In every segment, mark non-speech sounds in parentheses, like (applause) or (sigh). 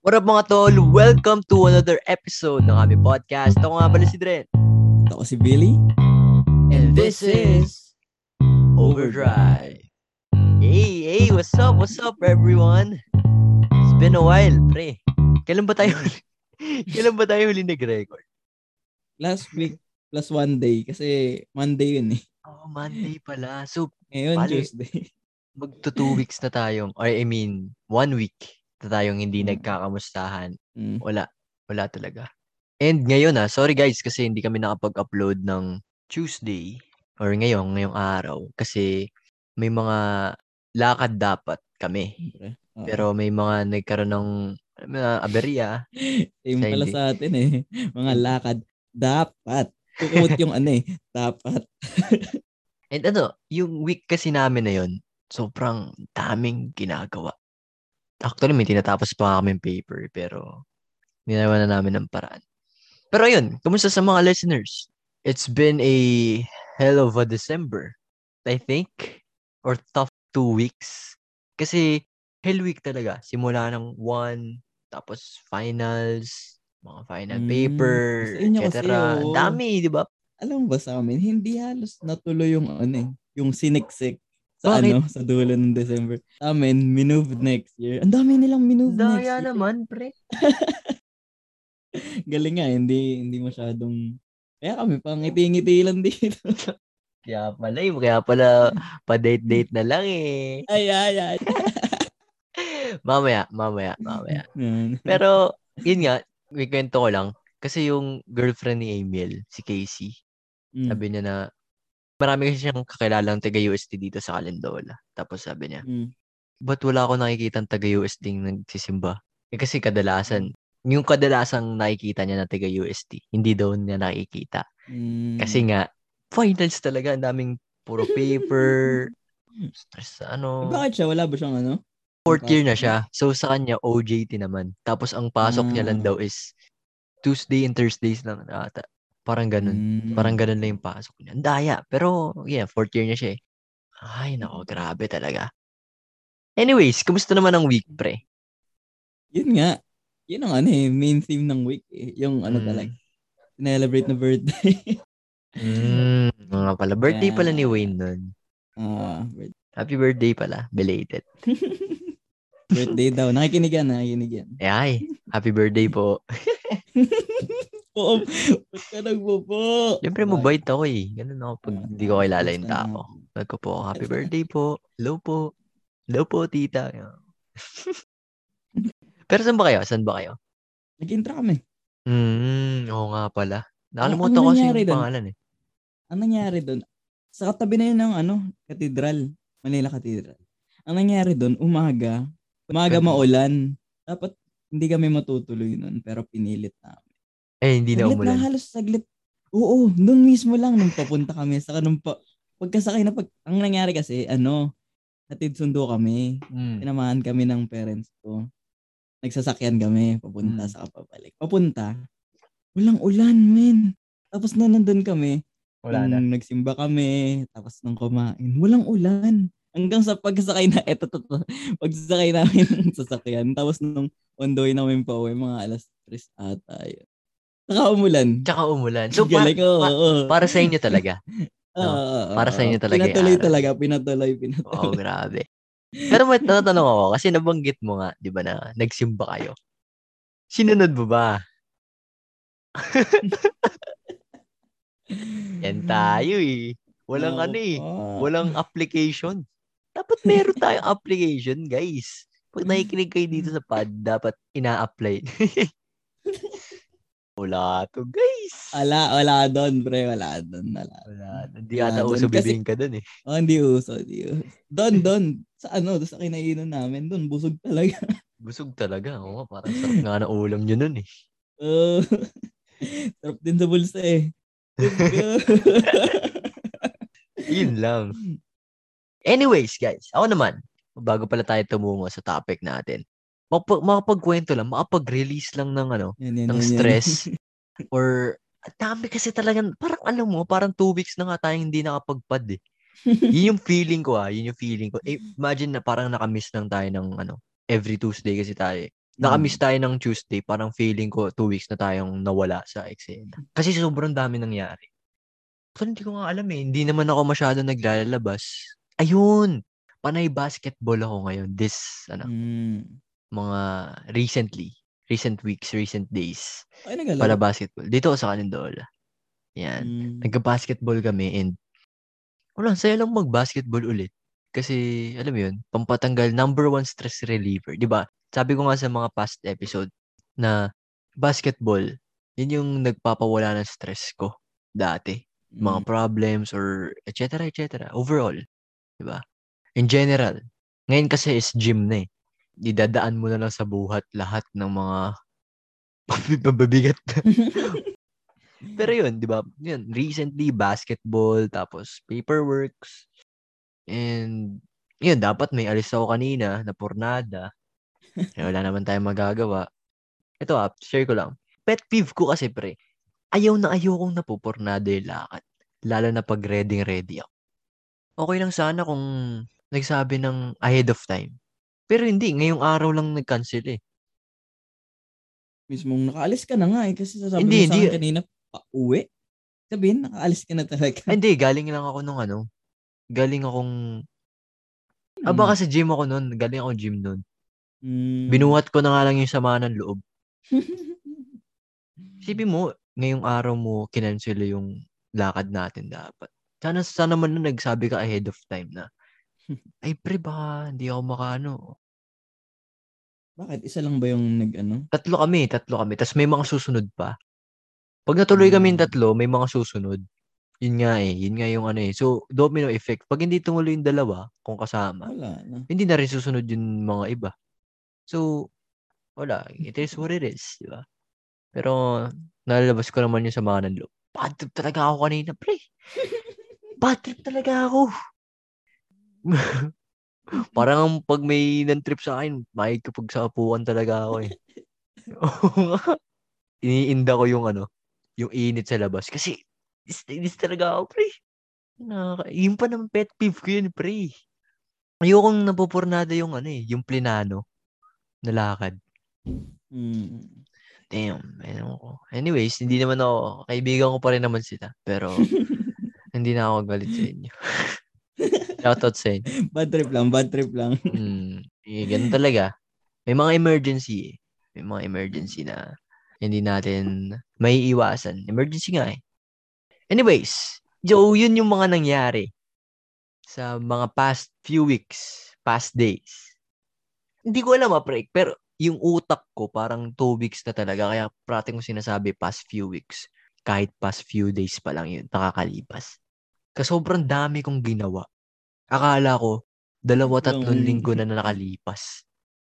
What up mga tol? Welcome to another episode ng aming podcast. Ako nga pala si Dren. Ako si Billy. And this is Overdrive. Hey, hey, what's up? What's up everyone? It's been a while, pre. Kailan ba tayo (laughs) Kailan ba tayo huli nag-record? Last week plus one day kasi Monday yun eh. Oh, Monday pala. So, Ngayon Bali. Tuesday. magto two weeks na tayong, or I mean, one week tayong hindi Mm. nagkakamustahan. Mm. Wala. Wala talaga. And ngayon ah, sorry guys kasi hindi kami nakapag-upload ng Tuesday or ngayon, ngayong araw. Kasi may mga lakad dapat kami. Siyempre. Oo. Pero may mga nagkaroon ng mga aberya. (laughs) Same sa pala hindi. sa atin eh. Mga lakad. Dapat. Kukut yung ano eh. Dapat. (laughs) And ano, yung week kasi namin na yun, sobrang daming ginagawa. Actually, may tinatapos pa kami paper, pero ninawa na namin ng paraan. Pero yun, kumusta sa mga listeners? It's been a hell of a December, I think, or tough two weeks. Kasi hell week talaga. Simula ng one, tapos finals, mga final Mm, paper, etc. Dami, di ba? Alam mo ba sa amin, hindi halos natuloy yung ano eh. Yung siniksik sa Bakit? ano, sa dulo ng December. Amin, minove next year. Ang dami nilang minove next Daya year. naman, pre. (laughs) Galing nga, hindi hindi masyadong kaya kami pang ngiti-ngiti lang (laughs) dito. Kaya pala, eh, kaya pala pa-date-date na lang eh. ay, ay, ay. (laughs) Mamaya, mamaya, mamaya. Pero, yun nga, may kwento ko lang. Kasi yung girlfriend ni Emil, si Casey, Mm. sabi niya na marami kasi siyang kakilalang taga-UST dito sa Calindola. Tapos sabi niya, Mm. ba't wala ako nakikita taga-UST yung nagsisimba? Eh, kasi kadalasan, yung kadalasang nakikita niya na taga-UST, hindi daw niya nakikita. Mm. Kasi nga, finals talaga, ang daming puro (laughs) paper, stress sa ano. Bakit siya? Wala ba siyang ano? Fourth year na siya. So, sa kanya, OJT naman. Tapos, ang pasok niya lang Ah. daw is Tuesday and Thursdays lang ata. Parang ganun. Mm. Parang ganun lang yung pasok niya. Ang daya. Pero, yeah, fourth year niya siya eh. Ay, nako, grabe talaga. Anyways, kumusta naman ang week, pre? Yun nga. Yun ang ano eh, main theme ng week eh. Yung ano Mm. talaga. Celebrate na birthday. Mm, nga pala. Birthday pala ni Yeah. Wayne nun. Birth- Happy birthday pala. Belated. (laughs) birthday daw. Nakikinig yan, nakikinig yan. Ay, happy birthday po. (laughs) Oo, ba't ka nagpo-po? Siyempre, mabait ako eh. Ganun ako pag Ah, hindi ko kilala yung tao. na- Nagko po happy birthday po. Hello po. Hello po, tita. (laughs) Pero saan ba kayo? Saan ba kayo? Nag-intra kami. Hmm, oo nga pala. Ano- Nakalimutan ano ko kasi yung pangalan eh. Ang nangyari doon, sa katabi na yun ng ano, katedral. Manila Cathedral. Ang nangyari doon, umaga, umaga maulan. Dapat hindi kami matutuloy nun, pero pinilit namin. Eh, hindi na Saglit umulan. na, halos saglit. Oo, doon mismo lang nung papunta kami. Saka nung pa, pagkasakay na pag, ang nangyari kasi, ano, hatid sundo kami. Hmm. Pinamahan kami ng parents ko. Nagsasakyan kami, papunta Mm. sa papalik. Papunta, walang ulan, men. Tapos na nandun kami, Wala na. nung nagsimba kami, tapos nung kumain, walang ulan. Hanggang sa pagsakay na, eto to, to, pagsakay namin (laughs) ng sasakyan, tapos nung on the way namin pa uwi, mga alas 3 ata yun. Saka umulan. Tsaka umulan. So, pa- Galing, pa- oo. para sa inyo talaga. (laughs) Oo, oo, para sa inyo talaga Pinatuloy araw. talaga, pinatuloy, pinatuloy. Oo, grabe. Pero may tatanong ako, kasi nabanggit mo nga, di ba na, nagsimba kayo. Sinunod mo ba? (laughs) Yan tayo eh. Walang Oo ano eh. pa. Walang application. Dapat meron tayong application, guys. Pag nakikinig kayo dito sa pod, dapat ina-apply. (laughs) Wala to, guys. Wala, wala doon, pre, wala doon, wala. Wala. Hindi ata uso bibing ka dun eh. Oh, hindi uso, hindi uso. Doon, doon. Sa ano, doon sa kinainan namin, doon, busog talaga. (laughs) Busog talaga. Oo, parang sarap nga ng ulam nyo nun eh. Oh, (laughs) sarap din sa bulsa eh. (laughs) Yun lang. Anyways, guys, ako naman, bago pala tayo tumungo sa topic natin, makapag, makapagkwento lang, makapag-release lang ng ano, yan, yan, ng yan, yan. stress (laughs) or ang dami kasi talagang parang alam mo, parang two weeks na nga tayong hindi nakapagpad eh. yun yung feeling ko ah, yun yung feeling ko. Eh, imagine na parang nakamiss lang tayo ng ano, every Tuesday kasi tayo. eh. nakamiss tayo ng Tuesday, parang feeling ko two weeks na tayong nawala sa eksena. Kasi sobrang dami nangyari. So, hindi ko nga alam eh. Hindi naman ako masyado naglalabas. Ayun! Panay basketball ako ngayon. This, ano, Mm. Mga recently. Recent weeks, recent days. Ay. Para basketball. Dito sa Canindola. Yan. Mm. Nagka-basketball kami and wala, saya lang mag-basketball ulit. Kasi, alam mo yun, pampatanggal number one stress reliever. Di ba? Sabi ko nga sa mga past episode na basketball, yun yung nagpapawala ng stress ko dati. Mga Mm. problems or et cetera, et cetera. Overall. Di ba? In general. Ngayon kasi is gym na eh. Idadaan mo na lang sa buhat lahat ng mga (laughs) mabibigat (laughs) Pero yun, di ba? Yun, recently, basketball, tapos paperworks. And, yun, dapat may alis ako kanina na pornada. Eh, wala naman tayong magagawa. Ito ah, share ko lang. Pet peeve ko kasi, pre. Ayaw na ayaw kong napupornada yung lakad. Lalo na pag ready-ready ako. Okay lang sana kung nagsabi ng ahead of time. Pero hindi, ngayong araw lang nag-cancel eh. Mismong nakaalis ka na nga eh. Kasi sasabi Hindi, mo sa hindi. akin kanina, pa-uwi. Sabihin, nakaalis ka na talaga. Ah, Hindi, galing lang ako nung ano. Galing akong... Ah, Hmm. baka sa gym ako nun. Galing ako gym nun. Mm. Binuhat ko na nga lang yung sama ng loob. (laughs) Isipin mo, ngayong araw mo, kinansel yung lakad natin dapat. Sana, sana man na nagsabi ka ahead of time na, (laughs) ay pre, baka hindi ako makaano. Bakit? Isa lang ba yung nag-ano? Tatlo kami, tatlo kami. Tapos may mga susunod pa. Pag natuloy kami yung Hmm. tatlo, may mga susunod. Yun nga eh. Yun nga yung ano eh. So, domino effect. Pag hindi tumuloy yung dalawa, kung kasama, Wala na. hindi na rin susunod yung mga iba. So, wala. It is what it is, di ba? Pero, nalalabas ko naman yung sama ng loob. Bad trip talaga ako kanina, pre. (laughs) Bad trip talaga ako. (laughs) (laughs) Parang ang pag may nan-trip sa akin, makikipag sa upuan talaga ako eh. (laughs) Iniinda ko yung ano, yung init sa labas. Kasi, this talaga ako, pre. Nakaka- yun pa naman pet peeve ko yun, pre. Ayokong napupurnada yung ano eh, yung plinano na lakad. Mm. Damn, ayun ko. Anyways, hindi naman ako, kaibigan ko pa rin naman sila. Pero, (laughs) hindi na ako galit sa inyo. Shoutout sa inyo. (laughs) Bad trip lang, bad trip lang. (laughs) Hmm, eh, ganun talaga. May mga emergency eh. May mga emergency na hindi natin may iwasan. Emergency nga eh. Anyways, Joe, yun yung mga nangyari sa mga past few weeks, past days. Hindi ko alam ah, pre, pero yung utak ko parang two weeks na talaga. Kaya prating ko sinasabi past few weeks. Kahit past few days pa lang yun, nakakalipas. Kasi sobrang dami kong ginawa. Akala ko, dalawa, tatlong linggo na na nakalipas.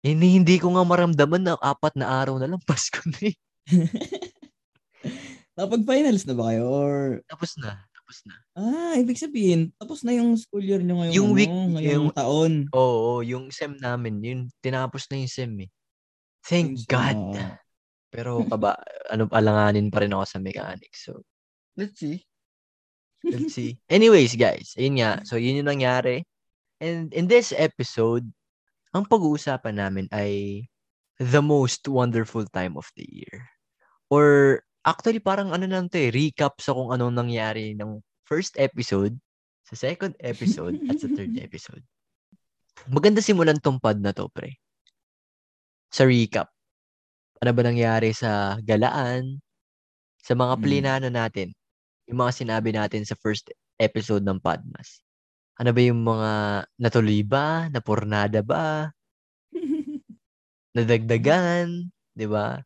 Hindi, hindi ko nga maramdaman na apat na araw na lang (laughs) Pasko na eh. (laughs) Tapos finals na ba kayo? Or, Tapos na. Tapos na. ah, ibig sabihin, tapos na yung school year nyo ngayong, Yung ano, week- ngayong yung- taon. Oo, yung SEM namin, yun, tinapos na yung SEM eh. Thank Yung- God. ah, Pero kaba, ano, alanganin pa rin ako sa mechanics. So, let's see. Let's see. Anyways, guys, ayun nga. So, yun yung nangyari. And in this episode, ang pag-uusapan namin ay the most wonderful time of the year. Or, actually, parang ano lang to eh, recap sa kung anong nangyari ng first episode, sa second episode, at sa third (laughs) episode. Maganda simulan tong pod na to, pre. Sa recap. Ano ba nangyari sa galaan, sa mga Mm. plinano natin, yung mga sinabi natin sa first episode ng Podmas. Ano ba yung mga natuloy ba? Napurnada ba? (laughs) Nadagdagan? Di ba?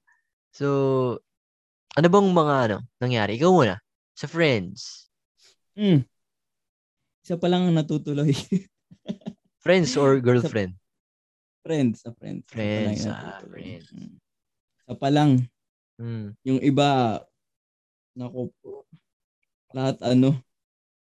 So, ano bang mga ano, nangyari? Ikaw muna. Sa friends. mm. Isa pa lang ang natutuloy. (laughs) Friends or girlfriend? friends, sa friends. Lang Friends, yung ah, natutuloy. friends. Mm. Isa pa lang. Hmm. Yung iba, naku po, lahat ano,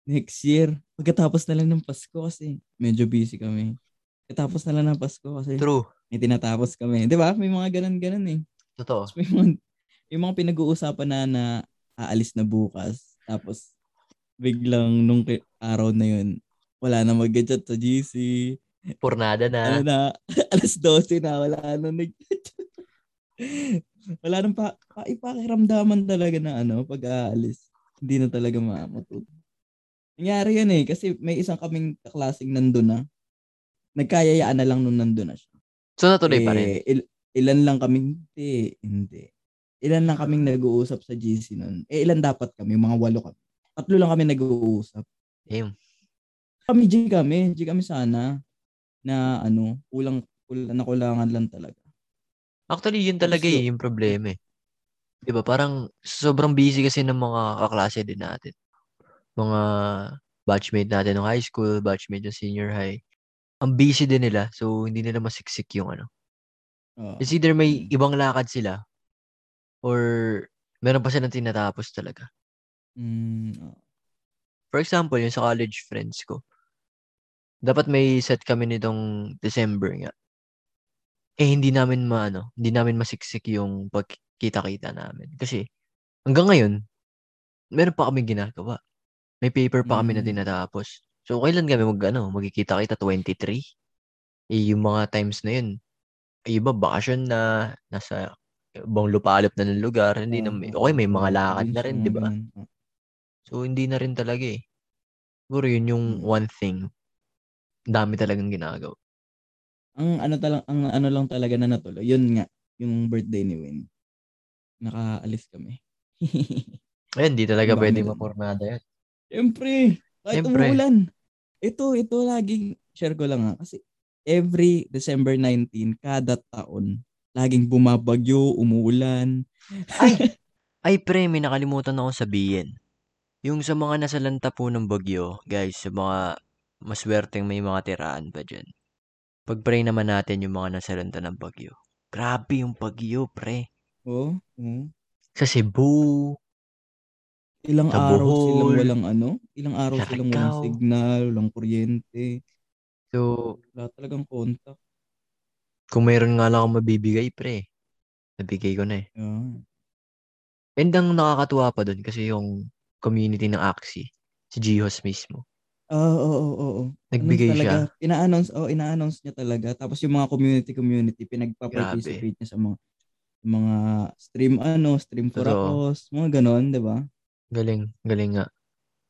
next year, pagkatapos na lang ng Pasko kasi medyo busy kami. Pagkatapos na lang ng Pasko kasi True. may tinatapos kami. Di ba? May mga ganun-ganun eh. Totoo. Tapos may mga, may mga pinag-uusapan na na aalis na bukas. Tapos biglang nung araw na yun, wala na mag-chat sa GC. Purnada Ano na. na, (laughs) alas 12 na, wala na nag (laughs) Wala nang pa, pa ipakiramdaman talaga na ano, pag aalis. Hindi na talaga ma- matuto. Nangyari yan eh, kasi may isang kaming kaklaseng nandun na. Nagkayayaan na lang nung nandun na siya. So, natuloy pa rin. Eh, il- ilan lang kaming, hindi, hindi. Ilan lang kaming nag-uusap sa GC nun. Eh, ilan dapat kami? Mga walo kami. Tatlo lang kami nag-uusap. Damn. Kami, G kami. G kami sana na ano, kulang, kulang, nakulangan lang talaga. Actually, yun talaga Tapos eh, yung problema eh. Di ba? Parang sobrang busy kasi ng mga kaklase din natin. Mga batchmate natin ng high school, batchmate ng senior high. Ang busy din nila, so hindi nila masiksik yung ano. Oo. It's either may ibang lakad sila or meron pa silang tinatapos talaga. Mm. For example, yung sa college friends ko, dapat may set kami nitong December nga. Eh, hindi namin maano, hindi namin masiksik yung pagkita-kita namin. Kasi, hanggang ngayon, meron pa kaming ginagawa. May paper pa kami na Mm. tinatapos. So, kailan kami mag, ano, magkikita-kita? 23? Eh, yung mga times na yun, ay iba, bakasyon na, nasa ibang lupalop na ng lugar. Hindi na, oo, okay, may mga lakad na rin, di ba? Oo. So, hindi na rin talaga eh. Siguro yun yung Mm. one thing. Dami talagang ginagawa. Ang ano talang ang ano lang talaga na natuloy. Yun nga, yung birthday ni Win. Nakaalis kami. (laughs) Ayun, di talaga Iba kami pwedeng dun. mapurnada yan. Siyempre, kahit Siyempre. umuulan. Ito, ito laging share ko lang ha kasi every December 19 kada taon laging bumabagyo, umuulan. Ay! (laughs) Ay, pre, may nakalimutan akong sabihin. Yung sa mga nasalanta po ng bagyo, guys, sa mga maswerteng may mga tiraan pa dyan. Pag-pray naman natin yung mga nasalanta ng bagyo. Grabe yung bagyo, pre. Oh, oh. Sa Cebu, Ilang Sa araw silang Bohol. walang ano? Ilang araw Sa silang walang Siargao. signal, walang kuryente. so, Wala talagang contact. kung mayroon nga lang akong mabibigay, pre, nabigay ko na eh. Yeah. And ang nakakatuwa pa dun kasi yung community ng Axie, si Gihos mismo. Ah, oo, oo, oo. Nagbigay Ano siya. Ina-announce, oh, ina-announce niya talaga. Tapos yung mga community community pinagpa-participate niya sa mga mga stream ano, stream Totoo. cause, mga ganon, 'di ba? Galing, galing nga.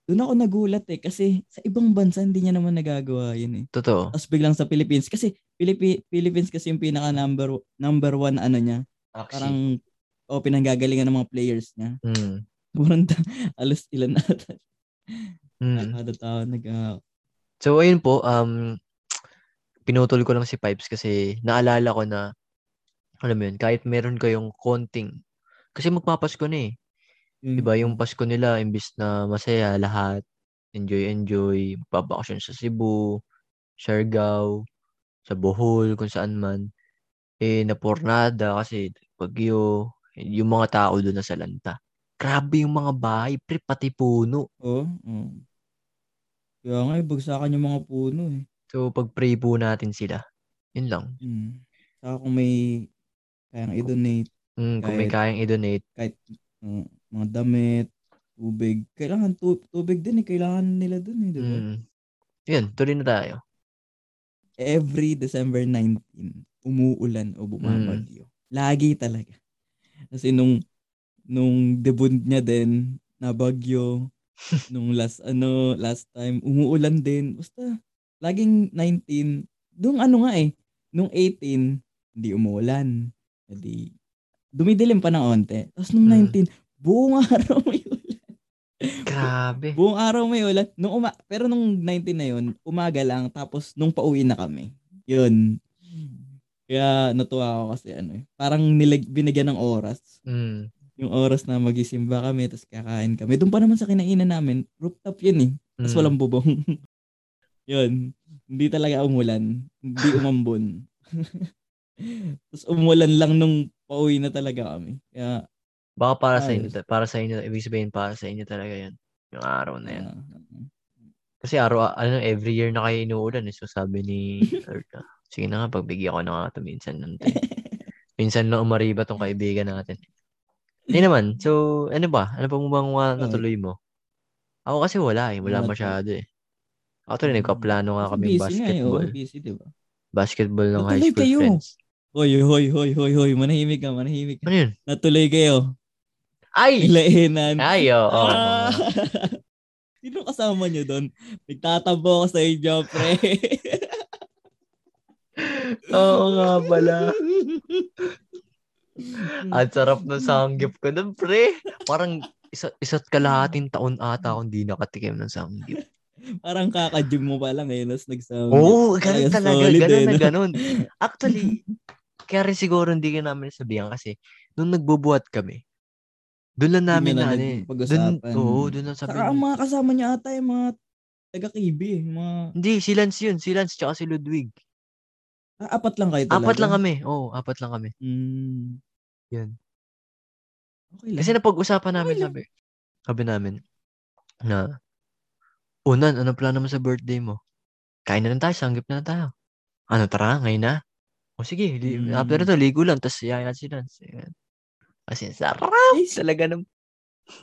Doon ako nagulat eh kasi sa ibang bansa hindi niya naman nagagawa 'yun eh. Totoo. Tapos biglang sa Philippines kasi Philippi- Philippines kasi yung pinaka number number one ano niya, Axie. parang o pinanggagalingan ng mga players niya. Mm. (laughs) Parang ta- alos ilan ata. Mm. Kada taon nag ah, So, ayun po, um, pinutol ko lang si Pipes kasi naalala ko na, alam mo yun, kahit meron kayong konting, kasi magpapasko na eh. yun. Diba, yung Pasko nila, imbis na masaya lahat, enjoy, enjoy, magpabakasyon sa Cebu, Siargao, sa Bohol, kung saan man, eh, napurnada kasi bagyo, yung mga tao doon na salanta. Grabe yung mga bahay, pre, pati puno. Oo. oo. Kaya nga, eh, bagsakan yung mga puno eh. So, pag-pray po natin sila. Yun lang. Mm. Saka kung may kayang i-donate, Mm, kung may kayang i-donate, kahit uh, mga damit, tubig. Kailangan tu- tubig din eh. Kailangan nila dun eh, di ba? mm, yun, tuloy na tayo. Every December 19, umuulan o bumabagyo. Lagi talaga. Kasi nung nung debut niya din, nabagyo. (laughs) nung last ano, last time, umuulan din. Basta, laging 19. Nung ano nga eh, nung 18, hindi umuulan. Hindi, dumidilim pa ng onte. Tapos nung Mm. 19, buong araw may ulan. Grabe. (laughs) Buong araw may ulan. Nung uma- pero nung 19 na yun, umaga lang. Tapos nung pauwi na kami. Yun. Kaya natuwa ako kasi ano eh. Parang nilag, binigyan ng oras. Mm, Yung oras na magisimba kami, tapos kakain kami. Doon pa naman sa kinainan namin, rooftop yun eh. Tapos mm. walang bubong. (laughs) yun. Hindi talaga umulan. Hindi (laughs) umambon. Tapos umulan lang nung pauwi na talaga kami. Kaya, Baka para sa inyo, Ayos. para sa inyo, ibig sabihin para sa inyo talaga yun. Yung araw na yun. ah, Kasi araw, ano, every year na kayo inuulan. Eh. So sabi ni (laughs) Lord, ah, sige na nga, pagbigyan ko na nga ito minsan to eh." minsan lang umariba tong kaibigan natin. Hindi naman. So, ano ba? Ano pa mo bang natuloy mo? Ako kasi wala eh. Wala masyado eh. Ako tuloy, nagkaplano nga kami busy nga eh. basketball. Busy, di ba? Basketball ng high school kayo. friends. Hoy, hoy, hoy, hoy, hoy. Manahimik ka, manahimik ka. Ano yun? Natuloy kayo. Ay! Ilainan. Ay, oo. oo. Ah! (laughs) Sino kasama niyo doon? Nagtatampo ako sa inyo, pre. (laughs) Oo nga pala. Ang sarap ng sanggip ko nun, pre. Parang isa, isa't kalahating taon ata akong di nakatikim ng sanggip. Parang kakajim mo pa lang eh. Tapos nagsama. Oo, oh, ganun talaga. Ganun eh, na no? ganun. Actually, kaya rin siguro hindi ka namin sabihan kasi nung nagbubuhat kami, doon lang namin na na, ano eh. Doon, nagpag-usapan. oo, doon lang sabi. Saka ang mga kasama niya ata yung mga taga-kibi. eh, Mga, Hindi, si Lance yun. Si Lance tsaka si Ludwig. ah, apat lang kayo talaga. Apat lang kami. Oo, apat lang kami. Hmm. Yun. Okay lang. Kasi napag-usapan namin, Okay sabi, sabi namin, na, unan, ano plano mo sa birthday mo? Kain na lang tayo, sanggip na lang tayo. Ano, tara, ngayon na? O sige, li- Mm. after ito, ligo lang, tapos yayain natin si Lance. Ayan. Kasi sarap talaga ng...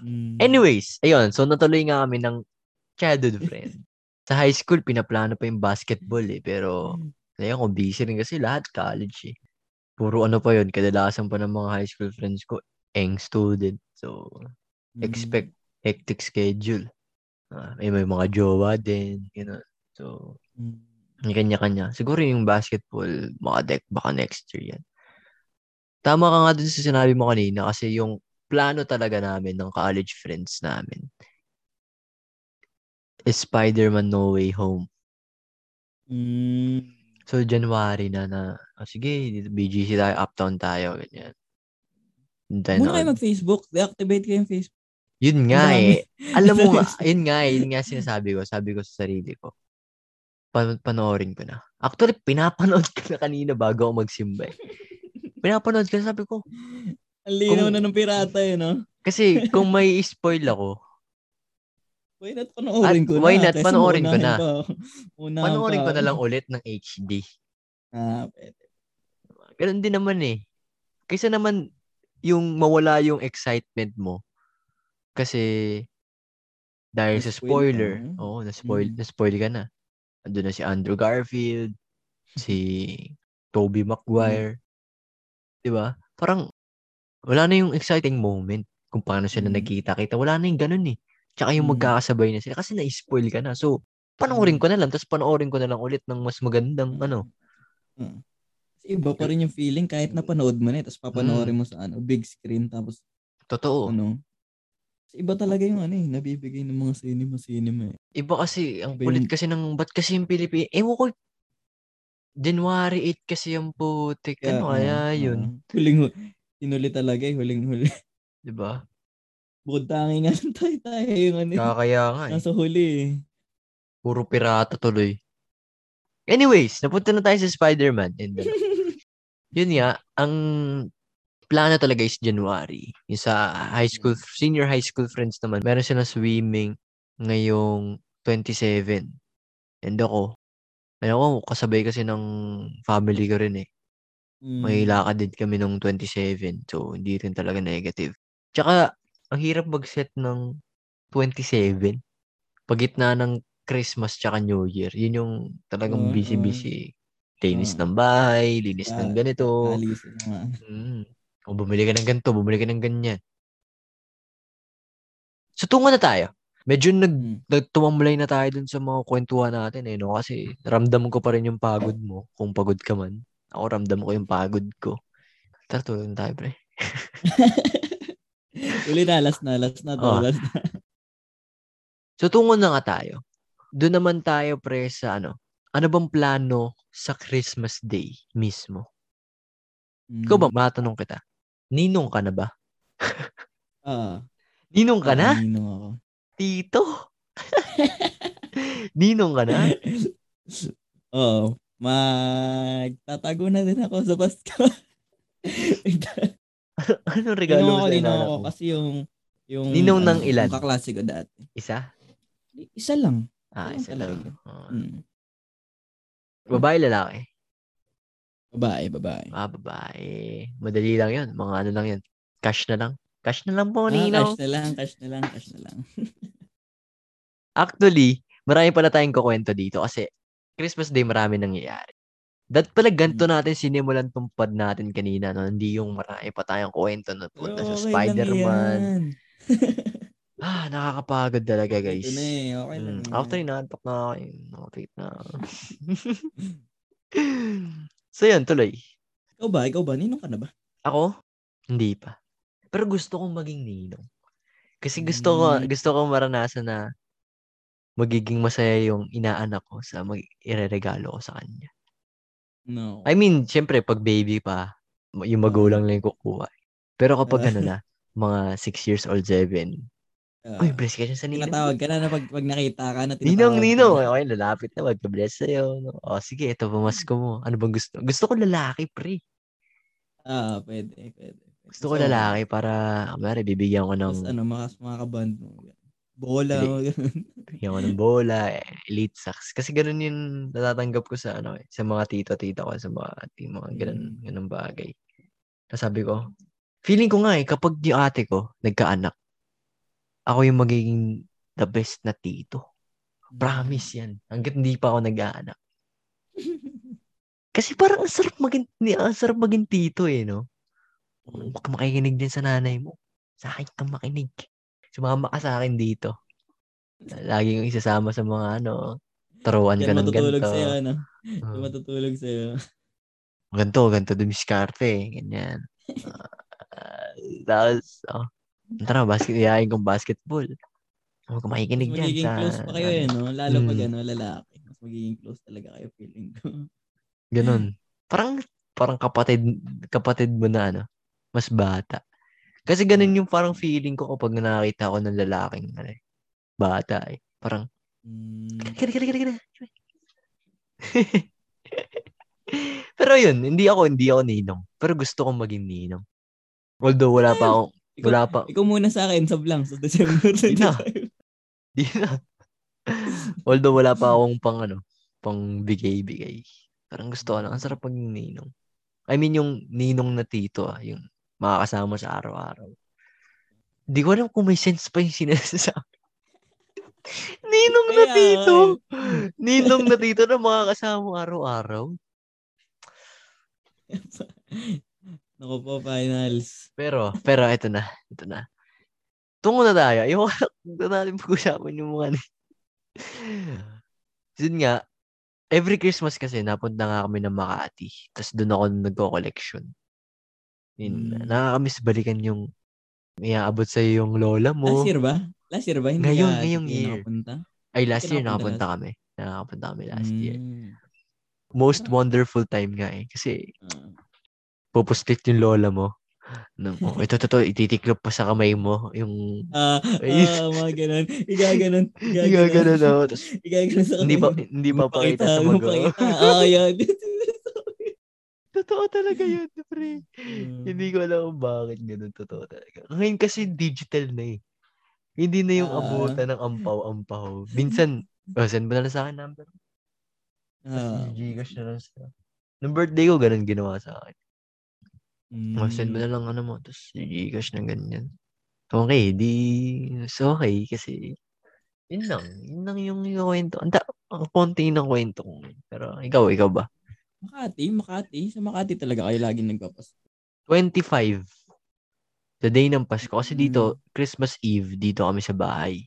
Hmm. Anyways, ayun, so natuloy nga kami ng childhood (laughs) friend. sa high school, pinaplano pa yung basketball eh, pero ngayon, kung busy rin kasi lahat, college eh. Puro ano pa yun, kadalasan pa ng mga high school friends ko, eng student. So, Hmm. expect hectic schedule. Ah, may, may mga jowa din, gano'n. So, Hmm. Kanya-kanya. Siguro yung basketball, mga deck, baka next year yan. Tama ka nga dun sa sinabi mo kanina kasi yung plano talaga namin ng college friends namin is Spider-Man No Way Home. Hmm. So, January na na, oh, sige, BGC tayo, uptown tayo, ganyan. Then, Muna kayo on- mag-Facebook. Deactivate kayo yung Facebook. yun nga Marami. eh. Alam mo nga, (laughs) yun nga yun nga sinasabi ko. Sabi ko sa sarili ko. Pan panoorin ko na. Actually, pinapanood ko na kanina bago ako magsimba eh. Pinapanood ko, sabi ko. Ang linaw Kung- na ng pirata eh, no? Kasi kung may spoil ako, (laughs) Why not panoorin At ko na? why not panoorin ko na? pa (laughs) panoorin pa ko na lang ulit ng HD. Ah, pwede. Ganun din naman eh. Kaysa naman yung mawala yung excitement mo. Kasi dahil sa Na-spoil spoiler, ka. oo, na-spoil, Mm. na-spoil ka na. Andun na si Andrew Garfield, si Toby Maguire. 'Di ba? Parang wala na yung exciting moment kung paano sila Mm. nagkita-kita. Wala na yung ganun eh. Tsaka yung Mm. magkakasabay na sila kasi na-spoil ka na. So, panoorin Mm. ko na lang, tapos panoorin ko na lang ulit ng mas magandang ano. Mm. Iba pa rin yung feeling kahit napanood mo na eh, tapos papanoorin Mm. mo sa ano, big screen tapos Totoo. ano. Iba talaga yung ano eh, nabibigay ng mga cinema-cinema eh. Iba kasi, ang Iba kulit yung- kasi ng, ba't kasi yung Pilipinas, ewan ko, January 8 kasi yung putik. Ano ah, kaya ah, yun? huling hinuli talaga eh, huling-huli. (laughs) 'Di ba? Bukod tangi nga lang tayo tayo yung ano eh. Kakaya nga eh. Nasa huli eh. Puro pirata tuloy. Anyways, napunta na tayo sa Spider-Man. And (laughs) yun nga, ang plano talaga is January. Yung sa high school, senior high school friends naman, meron silang swimming ngayong 27. And ako, ayun ko, kasabay kasi ng family ko rin eh. Mm. May lakad din kami nung 27. So, hindi rin talaga negative. Tsaka, ang hirap mag-set ng 27. Pagitna ng Christmas tsaka New Year. Yun yung talagang busy-busy. Linis Oo. ng bahay, linis ng ganito. Mm. O bumili ka ng ganito, bumili ka ng ganyan. So, tungo na tayo. Medyo nag, Mm. nagtumamlay na tayo dun sa mga kwentuhan natin eh, no? Kasi ramdam ko pa rin yung pagod mo, kung pagod ka man. Ako ramdam ko yung pagod ko. Tara, tulog na tayo, pre. (laughs) Uli na, last na, last na to, Oh. last na. (laughs) So, tungo na nga tayo. Doon naman tayo, pre, sa ano. Ano bang plano sa Christmas Day mismo? Ikaw ba, Mm. matanong kita. Ninong ka na ba? (laughs) Ah, Ninong ka na? Ninong ako. Tito? (laughs) Ninong ka na? (laughs) Oo. Magtatago na din ako sa Pasko. Anong regalo Ninong ako, sa ninong ako kasi yung yung Ninong ng ano, ilan? Yung kaklase ko dati. Isa? Isa lang. Ah, Isa isa lang lang. talaga. Ah. Mm. Babae, lalaki? Babae, babae. Ah, babae. Madali lang yun. Mga ano lang yun. Cash na lang. Cash na lang po, Ah, Ninong. cash na lang, cash na lang, cash na lang. (laughs) Actually, marami pala tayong kukwento dito kasi Christmas Day marami nangyayari. Dat pala ganito natin sinimulan tong pod natin kanina, no? Hindi yung marami pa tayong kwento na punta sa Okay lang Spider-Man. (laughs) Ah, nakakapagod talaga, guys. Ito na eh. Okay lang Mm, after inaantok na ako, eh. nakapit na. (laughs) so, yun, tuloy. Ikaw ba? Ikaw ba? Ninong ka na ba? Ako? Hindi pa. Pero gusto kong maging ninong. Kasi gusto ko, Mm. gusto ko maranasan na magiging masaya yung inaanak ko sa mag ireregalo ko sa kanya. No. I mean, syempre, pag baby pa, yung magulang lang yung kukuha. Pero kapag Ah. ano na, mga 6 years old, 7, Ah, uy, bless ka dyan sa ninong. tinatawag ka na na pag, pag nakita ka na tinatawag Ninong, ninong. Okay, lalapit na, magka-bless sa'yo. No? O, sige, ito, pamasko mo. Ano bang gusto? Gusto ko lalaki, pre. Ah, pwede, pwede. Gusto ko lalaki para, kumari, bibigyan ko ng, Tapos ano, makas makakaband mo. Bola, ganun. (laughs) bibigyan ko ng bola, elite sacks. Kasi ganun yung natatanggap ko sa, ano, eh, sa mga tito-tito ko, sa mga, ti- mga ganun, Mm. ganun bagay. Tapos sabi ko, feeling ko nga eh, kapag yung ate ko, nagkaanak, ako yung magiging the best na tito. Promise yan. Hanggat hindi pa ako nag-aanak. Kasi parang ang sarap maging, ni- ang sarap maging tito eh, no? Huwag ka makikinig din sa nanay mo. Sa akin ka makinig. Sumama ka sa akin dito. Lagi kang isasama sa mga ano, taruan ka ng matutulog ganito. sa'yo, ano? Uh, Yan matutulog sa'yo. ganito, ganito dumiskarte. Ganyan. (laughs) Ah, tapos, oh, tara, basket, iyayin kong basketball. Huwag ka Mas makikinig dyan magiging sa... close pa kayo eh, no? Lalo pag Mm. ano, lalaki. Mas magiging close talaga kayo, feeling ko. Ganun. Parang, parang kapatid, kapatid mo na, ano, mas bata. Kasi ganun yung parang feeling ko kapag nakakita ko ng lalaking, ano, eh, bata eh. Parang, Mm. kira, kira, kira, kira. (laughs) Pero yun, hindi ako, hindi ako ninong. Pero gusto kong maging ninong. Although wala pa akong, Ikaw, wala pa, ikaw muna sa akin, sa blank, sa December Di na. 25. di na. Although wala pa akong pang ano, pang bigay-bigay. Parang gusto ko lang, ang sarap maging ninong. I mean, yung ninong na tito, ah, yung makakasama sa araw-araw. Hindi ko alam kung may sense pa yung sinasabi. (laughs) ninong na tito. eh. Ninong na tito na makakasama araw-araw. (laughs) Naku po, finals. Pero, pero ito na. Ito na. Tungo na tayo. Yung na natin pag-usapan yung mga ni... Yun nga, every Christmas kasi napunta nga kami ng Makati. Tapos doon ako nagko-collection. Yun, Mm. nakakamiss balikan yung iaabot sa yung lola mo. Last year ba? Last year ba? Hindi Ngayon, ka, ngayong year. nakapunta? Ay, last year ka nakapunta nakapunta kami. Nakapunta kami last year. Mm. Most Ah. wonderful time nga eh. Kasi Ah. Pupuslit yung lola mo. No, oh, (laughs) ito, ito, ititiklop pa sa kamay mo. Yung, Ah, Ay. ah, mga ganun. Igaganon. Higa ganun ako. Tapos, Igaganon sa hindi pa, kamay. hindi pa pakita sa mga. pakita. (laughs) Ah, yan. (laughs) Totoo talaga yun, pre. Mm. Hindi ko alam kung bakit ganun. Totoo talaga. Ngayon kasi digital na eh. Hindi na yung Ah. abutan ng ampaw-ampaw. Minsan, oh, send mo na lang sa akin number. Ah. Gcash na lang sa Nung birthday ko, ganun ginawa sa akin. Oh, send mo Mm. na lang ano mo, tapos Gcash na ganyan. Okay, di, so okay, kasi, yun lang, yun lang yung, yung kwento. Ang, da- ang konti ng kwento ko. Pero, ikaw, ikaw ba? Makati, Makati. Sa Makati talaga kayo laging nagpapas. 25. The day ng Pasko. Kasi Mm. dito, Christmas Eve, dito kami sa bahay.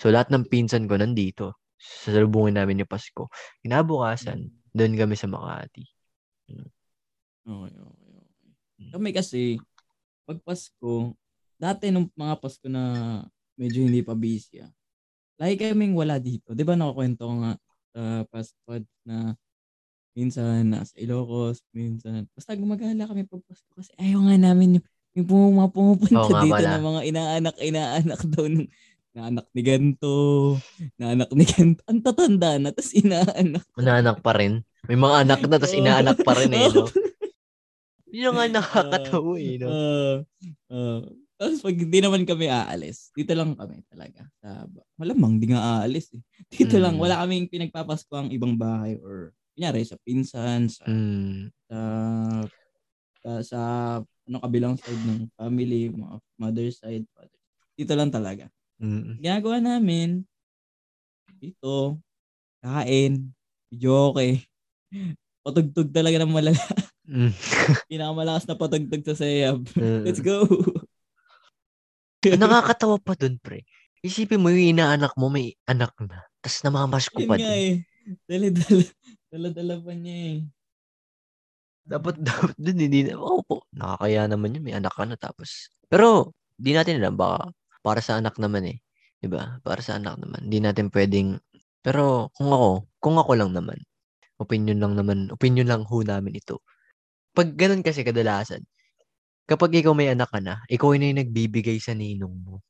So, lahat ng pinsan ko nandito. Sasalubungin namin yung Pasko. Kinabukasan, doon kami sa Makati. Okay, okay, okay. Kami kasi, pag Pasko, dati nung mga Pasko na medyo hindi pa busy ah, lagi kaming wala dito. Di ba nakakwento ko nga sa past pod na minsan nasa Ilocos, minsan. Basta gumagala kami pag Pasko kasi ayaw nga namin yung, yung pum- mga pumupunta Oo dito na mga inaanak, inaanak daw ng na anak ni ganto, na anak ni ganto. Ang tatanda na, tapos inaanak. Manaanak pa rin. May mga anak na, tapos inaanak pa rin eh, no? Yun nga nakakatawa eh, no? Ah, ah. tapos pag hindi naman kami aalis, dito lang kami talaga. Sa, malamang di nga aalis eh. (laughs) Dito lang, Mm. wala kaming pinagpapasko ang ibang bahay or kunyari sa pinsan, sa, Mm. sa, sa, sa ano kabilang side ng family, mga mother side, father. Dito lang talaga. Mm. Ginagawa namin, dito, kain, video okay. (laughs) patugtog talaga ng malala. Mm. (laughs) Pinakamalakas na patugtog sa sayab. Mm. Let's go. (laughs) Nakakatawa pa dun, pre. Isipin mo yung inaanak mo, may anak na. Tapos namamash ko pa nga din. eh. Dala-dala. Dala-dala pa niya eh. Dapat, (laughs) dapat dun, hindi na. Oo po, nakakaya naman yun. May anak ka na tapos. Pero, di natin alam. Baka para sa anak naman eh. Diba? Para sa anak naman. Hindi natin pwedeng. Pero, kung ako, kung ako lang naman, opinion lang naman, opinion lang ho namin ito. Pag ganun kasi kadalasan, kapag ikaw may anak ka na, ikaw na yung nagbibigay sa ninong mo.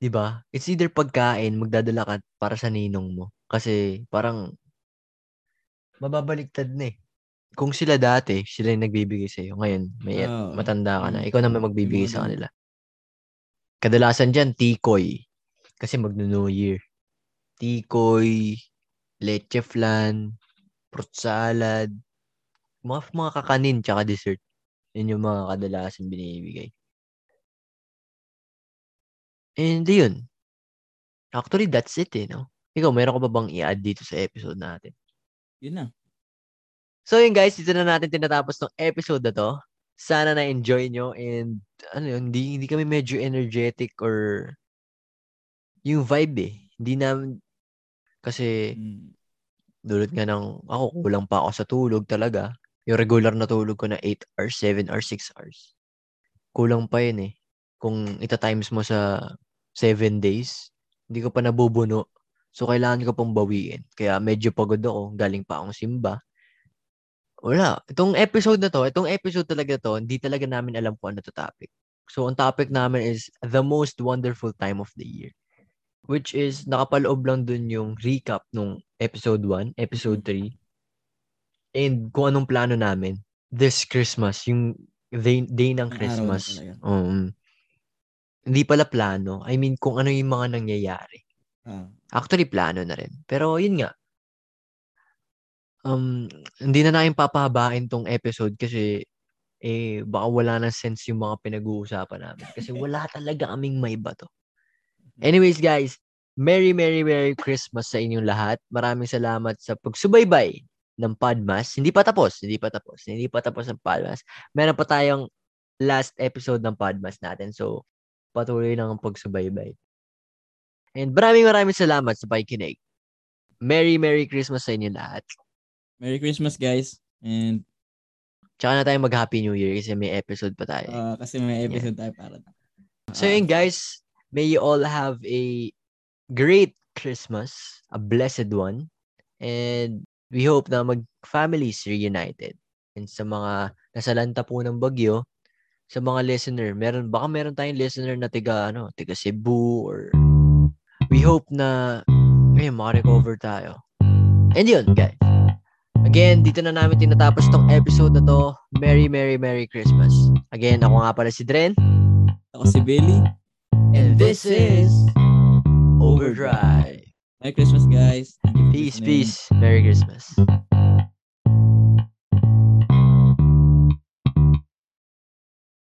'Di ba? It's either pagkain, magdadala ka para sa ninong mo. Kasi parang mababaliktad na eh. Kung sila dati, sila yung nagbibigay sa iyo. Ngayon, may Oo. matanda ka na. Ikaw naman magbibigay Yung mga sa kanila. Kadalasan dyan, tikoy. Kasi magno-New Year. Tikoy, leche flan, fruit salad, mga, mga kakanin, tsaka dessert. Yun yung mga kadalasan binibigay. And yun. Actually, that's it eh, no? Ikaw, meron ka ba bang i-add dito sa episode natin? Yun na. So yun guys, dito na natin tinatapos ng episode na to. Sana na-enjoy nyo and ano yun, hindi, hindi kami medyo energetic or yung vibe eh. Hindi namin, kasi dulot nga ng, ako kulang pa ako sa tulog talaga. Yung regular na tulog ko na 8 hours, 7 hours, 6 hours. Kulang pa yun eh. Kung ita-times mo sa 7 days, hindi ko pa nabubuno. So, kailangan ko pang bawiin. Kaya medyo pagod ako. Galing pa akong simba. Wala. Itong episode na to, itong episode talaga to, hindi talaga namin alam kung ano to topic. So, ang topic namin is the most wonderful time of the year. Which is, nakapaloob lang dun yung recap nung episode 1, episode 3, and kung anong plano namin this Christmas, yung day, day ng Christmas. Um, hindi pala plano. I mean, kung ano yung mga nangyayari. Ah. Actually, plano na rin. Pero yun nga. Um, hindi na namin papahabain tong episode kasi eh, baka wala nang sense yung mga pinag-uusapan namin. Kasi (laughs) wala talaga kaming may bato. Anyways, guys, Merry, Merry, Merry Christmas sa inyong lahat. Maraming salamat sa pagsubaybay ng Podmas. Hindi pa tapos, hindi pa tapos. Hindi pa tapos ang Podmas. Meron pa tayong last episode ng Podmas natin. So, patuloy lang ang pagsubaybay. And maraming maraming salamat sa pakikinig. Merry, Merry Christmas sa inyong lahat. Merry Christmas guys. And Tsaka na tayo mag-Happy New Year kasi may episode pa tayo. uh, kasi may episode tayo para na. So yun guys, may you all have a great Christmas, a blessed one, and we hope na mag-families reunited. And sa mga nasalanta po ng bagyo, sa mga listener, meron baka meron tayong listener na tiga ano, tiga Cebu or we hope na ngayon makarecover tayo. And yun, guys. Again, dito na namin tinatapos tong episode na to. Merry, Merry, Merry Christmas. Again, ako nga pala si Dren. Ako si Billy. And this is Overdrive. Merry Christmas guys. Thank you for Peace, peace. Merry Christmas.